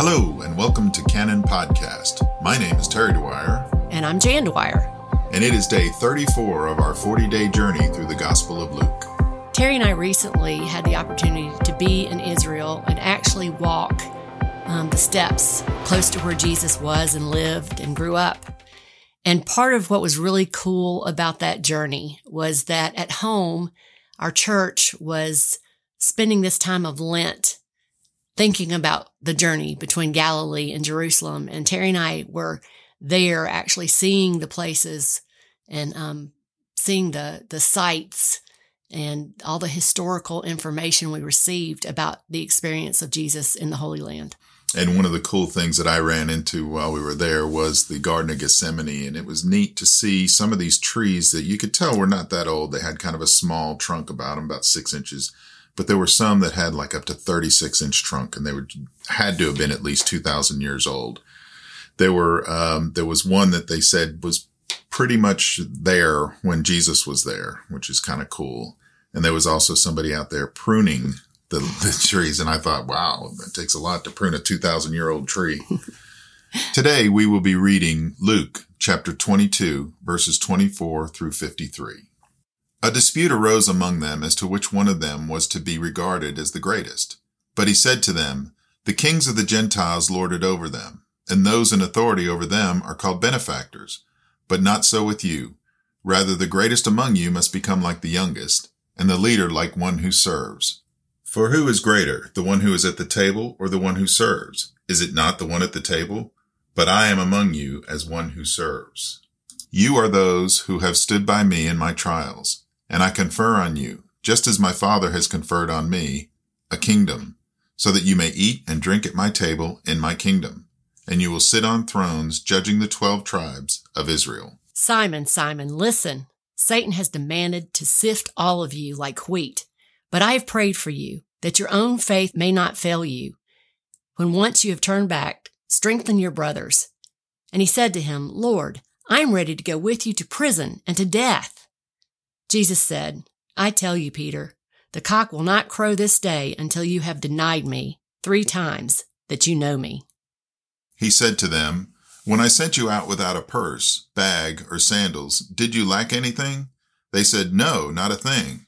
Hello, and welcome to Canon Podcast. My name is Terry Dwyer. And I'm Jan Dwyer. And it is day 34 of our 40 day journey through the Gospel of Luke. Terry and I recently had the opportunity to be in Israel and actually walk um, the steps close to where Jesus was and lived and grew up. And part of what was really cool about that journey was that at home, our church was spending this time of Lent thinking about the journey between Galilee and Jerusalem. And Terry and I were there actually seeing the places and um, seeing the, the sights and all the historical information we received about the experience of Jesus in the Holy Land. And one of the cool things that I ran into while we were there was the Garden of Gethsemane. And it was neat to see some of these trees that you could tell were not that old. They had kind of a small trunk about them, about six inches but there were some that had like up to 36 inch trunk and they were had to have been at least 2000 years old. There were, um, there was one that they said was pretty much there when Jesus was there, which is kind of cool. And there was also somebody out there pruning the, the trees. And I thought, wow, it takes a lot to prune a 2000 year old tree. Today we will be reading Luke chapter 22 verses 24 through 53. A dispute arose among them as to which one of them was to be regarded as the greatest. But he said to them, The kings of the Gentiles lord it over them, and those in authority over them are called benefactors. But not so with you. Rather, the greatest among you must become like the youngest, and the leader like one who serves. For who is greater, the one who is at the table or the one who serves? Is it not the one at the table? But I am among you as one who serves. You are those who have stood by me in my trials and I confer on you, just as my Father has conferred on me, a kingdom, so that you may eat and drink at my table in my kingdom, and you will sit on thrones judging the twelve tribes of Israel. Simon, Simon, listen. Satan has demanded to sift all of you like wheat, but I have prayed for you that your own faith may not fail you. When once you have turned back, strengthen your brothers. And he said to him, Lord, I am ready to go with you to prison and to death. Jesus said, I tell you, Peter, the cock will not crow this day until you have denied me three times that you know me. He said to them, When I sent you out without a purse, bag, or sandals, did you lack anything? They said, No, not a thing.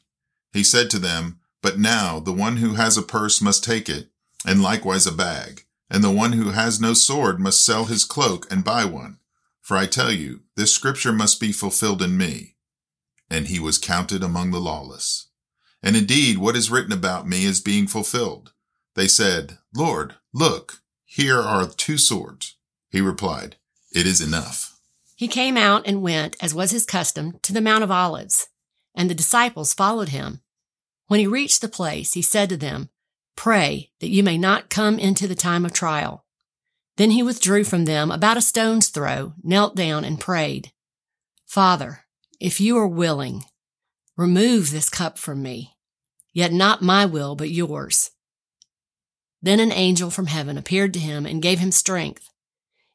He said to them, But now the one who has a purse must take it, and likewise a bag, and the one who has no sword must sell his cloak and buy one. For I tell you, this scripture must be fulfilled in me and he was counted among the lawless. And indeed, what is written about me is being fulfilled. They said, Lord, look, here are two swords. He replied, It is enough. He came out and went, as was his custom, to the Mount of Olives, and the disciples followed him. When he reached the place, he said to them, Pray that you may not come into the time of trial. Then he withdrew from them about a stone's throw, knelt down, and prayed, Father, if you are willing, remove this cup from me, yet not my will, but yours. Then an angel from heaven appeared to him and gave him strength.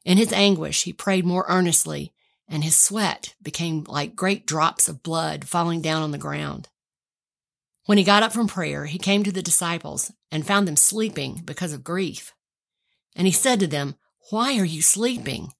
In his anguish, he prayed more earnestly, and his sweat became like great drops of blood falling down on the ground. When he got up from prayer, he came to the disciples and found them sleeping because of grief. And he said to them, Why are you sleeping?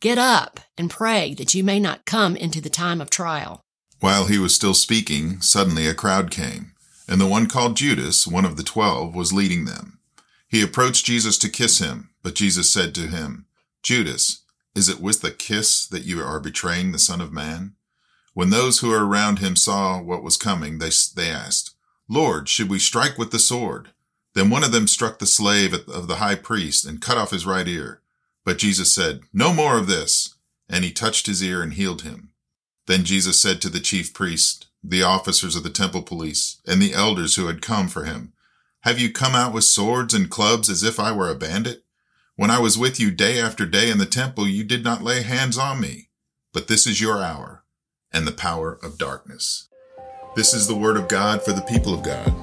Get up and pray that you may not come into the time of trial. While he was still speaking, suddenly a crowd came, and the one called Judas, one of the twelve, was leading them. He approached Jesus to kiss him, but Jesus said to him, Judas, is it with a kiss that you are betraying the Son of Man? When those who were around him saw what was coming, they, they asked, Lord, should we strike with the sword? Then one of them struck the slave of the high priest and cut off his right ear. But Jesus said, No more of this. And he touched his ear and healed him. Then Jesus said to the chief priest, the officers of the temple police, and the elders who had come for him, Have you come out with swords and clubs as if I were a bandit? When I was with you day after day in the temple, you did not lay hands on me. But this is your hour and the power of darkness. This is the word of God for the people of God.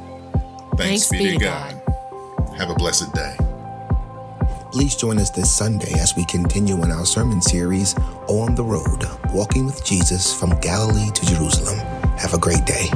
Thanks, Thanks be, to God. God. Have a blessed day. Please join us this Sunday as we continue in our sermon series, On the Road, Walking with Jesus from Galilee to Jerusalem. Have a great day.